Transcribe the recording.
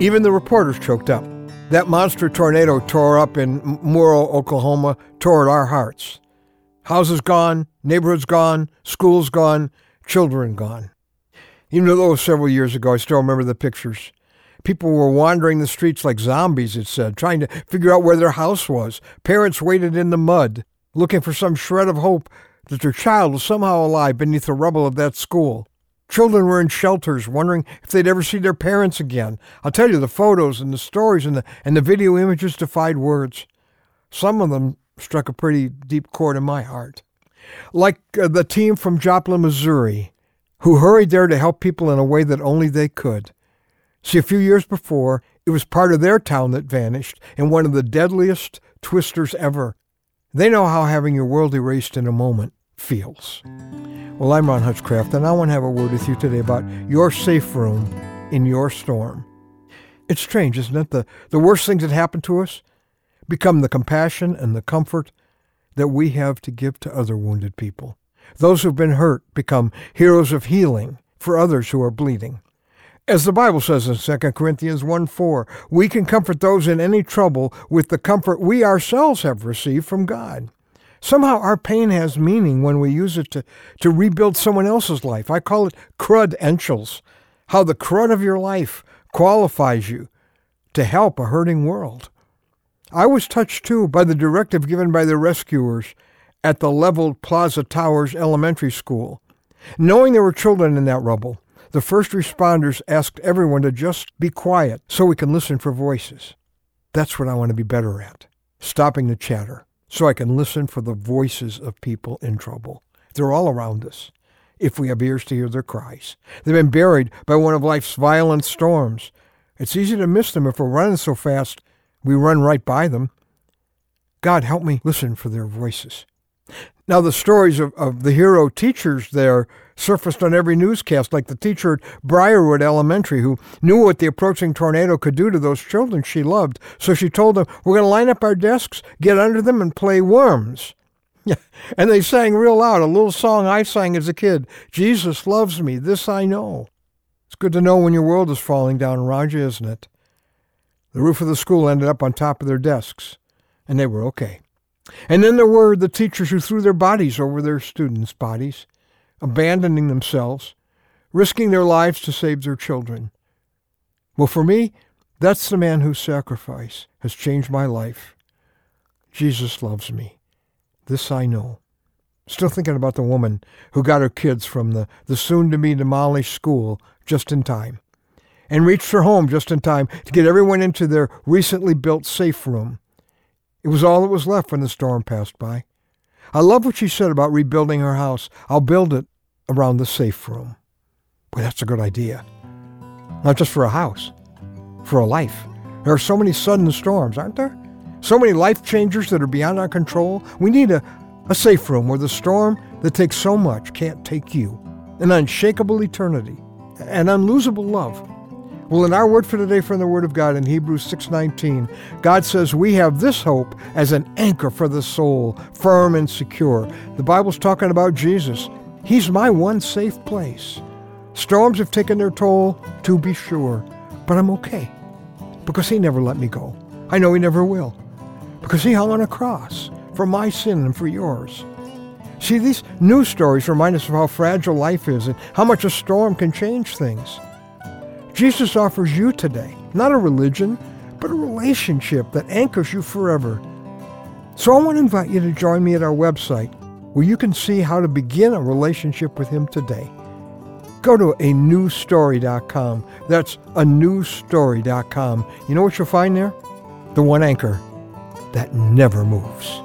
Even the reporters choked up. That monster tornado tore up in Moore, Oklahoma, tore at our hearts. Houses gone, neighborhoods gone, schools gone, children gone. Even though it was several years ago, I still remember the pictures. People were wandering the streets like zombies, it said, trying to figure out where their house was. Parents waited in the mud, looking for some shred of hope that their child was somehow alive beneath the rubble of that school. Children were in shelters, wondering if they'd ever see their parents again. I'll tell you, the photos and the stories and the, and the video images defied words. Some of them struck a pretty deep chord in my heart. Like uh, the team from Joplin, Missouri, who hurried there to help people in a way that only they could. See, a few years before, it was part of their town that vanished in one of the deadliest twisters ever. They know how having your world erased in a moment feels. Well, I'm Ron Hutchcraft, and I want to have a word with you today about your safe room in your storm. It's strange, isn't it? The, the worst things that happen to us become the compassion and the comfort that we have to give to other wounded people. Those who've been hurt become heroes of healing for others who are bleeding. As the Bible says in 2 Corinthians 1 4, we can comfort those in any trouble with the comfort we ourselves have received from God. Somehow our pain has meaning when we use it to, to rebuild someone else's life. I call it crudentials, how the crud of your life qualifies you to help a hurting world. I was touched too by the directive given by the rescuers at the leveled Plaza Towers Elementary School. Knowing there were children in that rubble, the first responders asked everyone to just be quiet so we can listen for voices. That's what I want to be better at stopping the chatter so I can listen for the voices of people in trouble. They're all around us if we have ears to hear their cries. They've been buried by one of life's violent storms. It's easy to miss them if we're running so fast we run right by them. God, help me listen for their voices. Now, the stories of, of the hero teachers there surfaced on every newscast, like the teacher at Briarwood Elementary who knew what the approaching tornado could do to those children she loved. So she told them, We're going to line up our desks, get under them, and play worms. And they sang real loud a little song I sang as a kid Jesus loves me, this I know. It's good to know when your world is falling down around you, isn't it? The roof of the school ended up on top of their desks, and they were okay. And then there were the teachers who threw their bodies over their students' bodies, abandoning themselves, risking their lives to save their children. Well, for me, that's the man whose sacrifice has changed my life. Jesus loves me. This I know. Still thinking about the woman who got her kids from the, the soon to be demolished school just in time and reached her home just in time to get everyone into their recently built safe room it was all that was left when the storm passed by. I love what she said about rebuilding her house. I'll build it around the safe room. Boy, that's a good idea. Not just for a house, for a life. There are so many sudden storms, aren't there? So many life changers that are beyond our control. We need a, a safe room where the storm that takes so much can't take you. An unshakable eternity, an unlosable love well, in our word for today from the Word of God in Hebrews 6:19, God says we have this hope as an anchor for the soul, firm and secure. The Bible's talking about Jesus. He's my one safe place. Storms have taken their toll, to be sure, but I'm okay because He never let me go. I know He never will because He hung on a cross for my sin and for yours. See, these news stories remind us of how fragile life is and how much a storm can change things. Jesus offers you today not a religion, but a relationship that anchors you forever. So I want to invite you to join me at our website where you can see how to begin a relationship with Him today. Go to a newstory.com. That's a newstory.com. You know what you'll find there? The one anchor that never moves.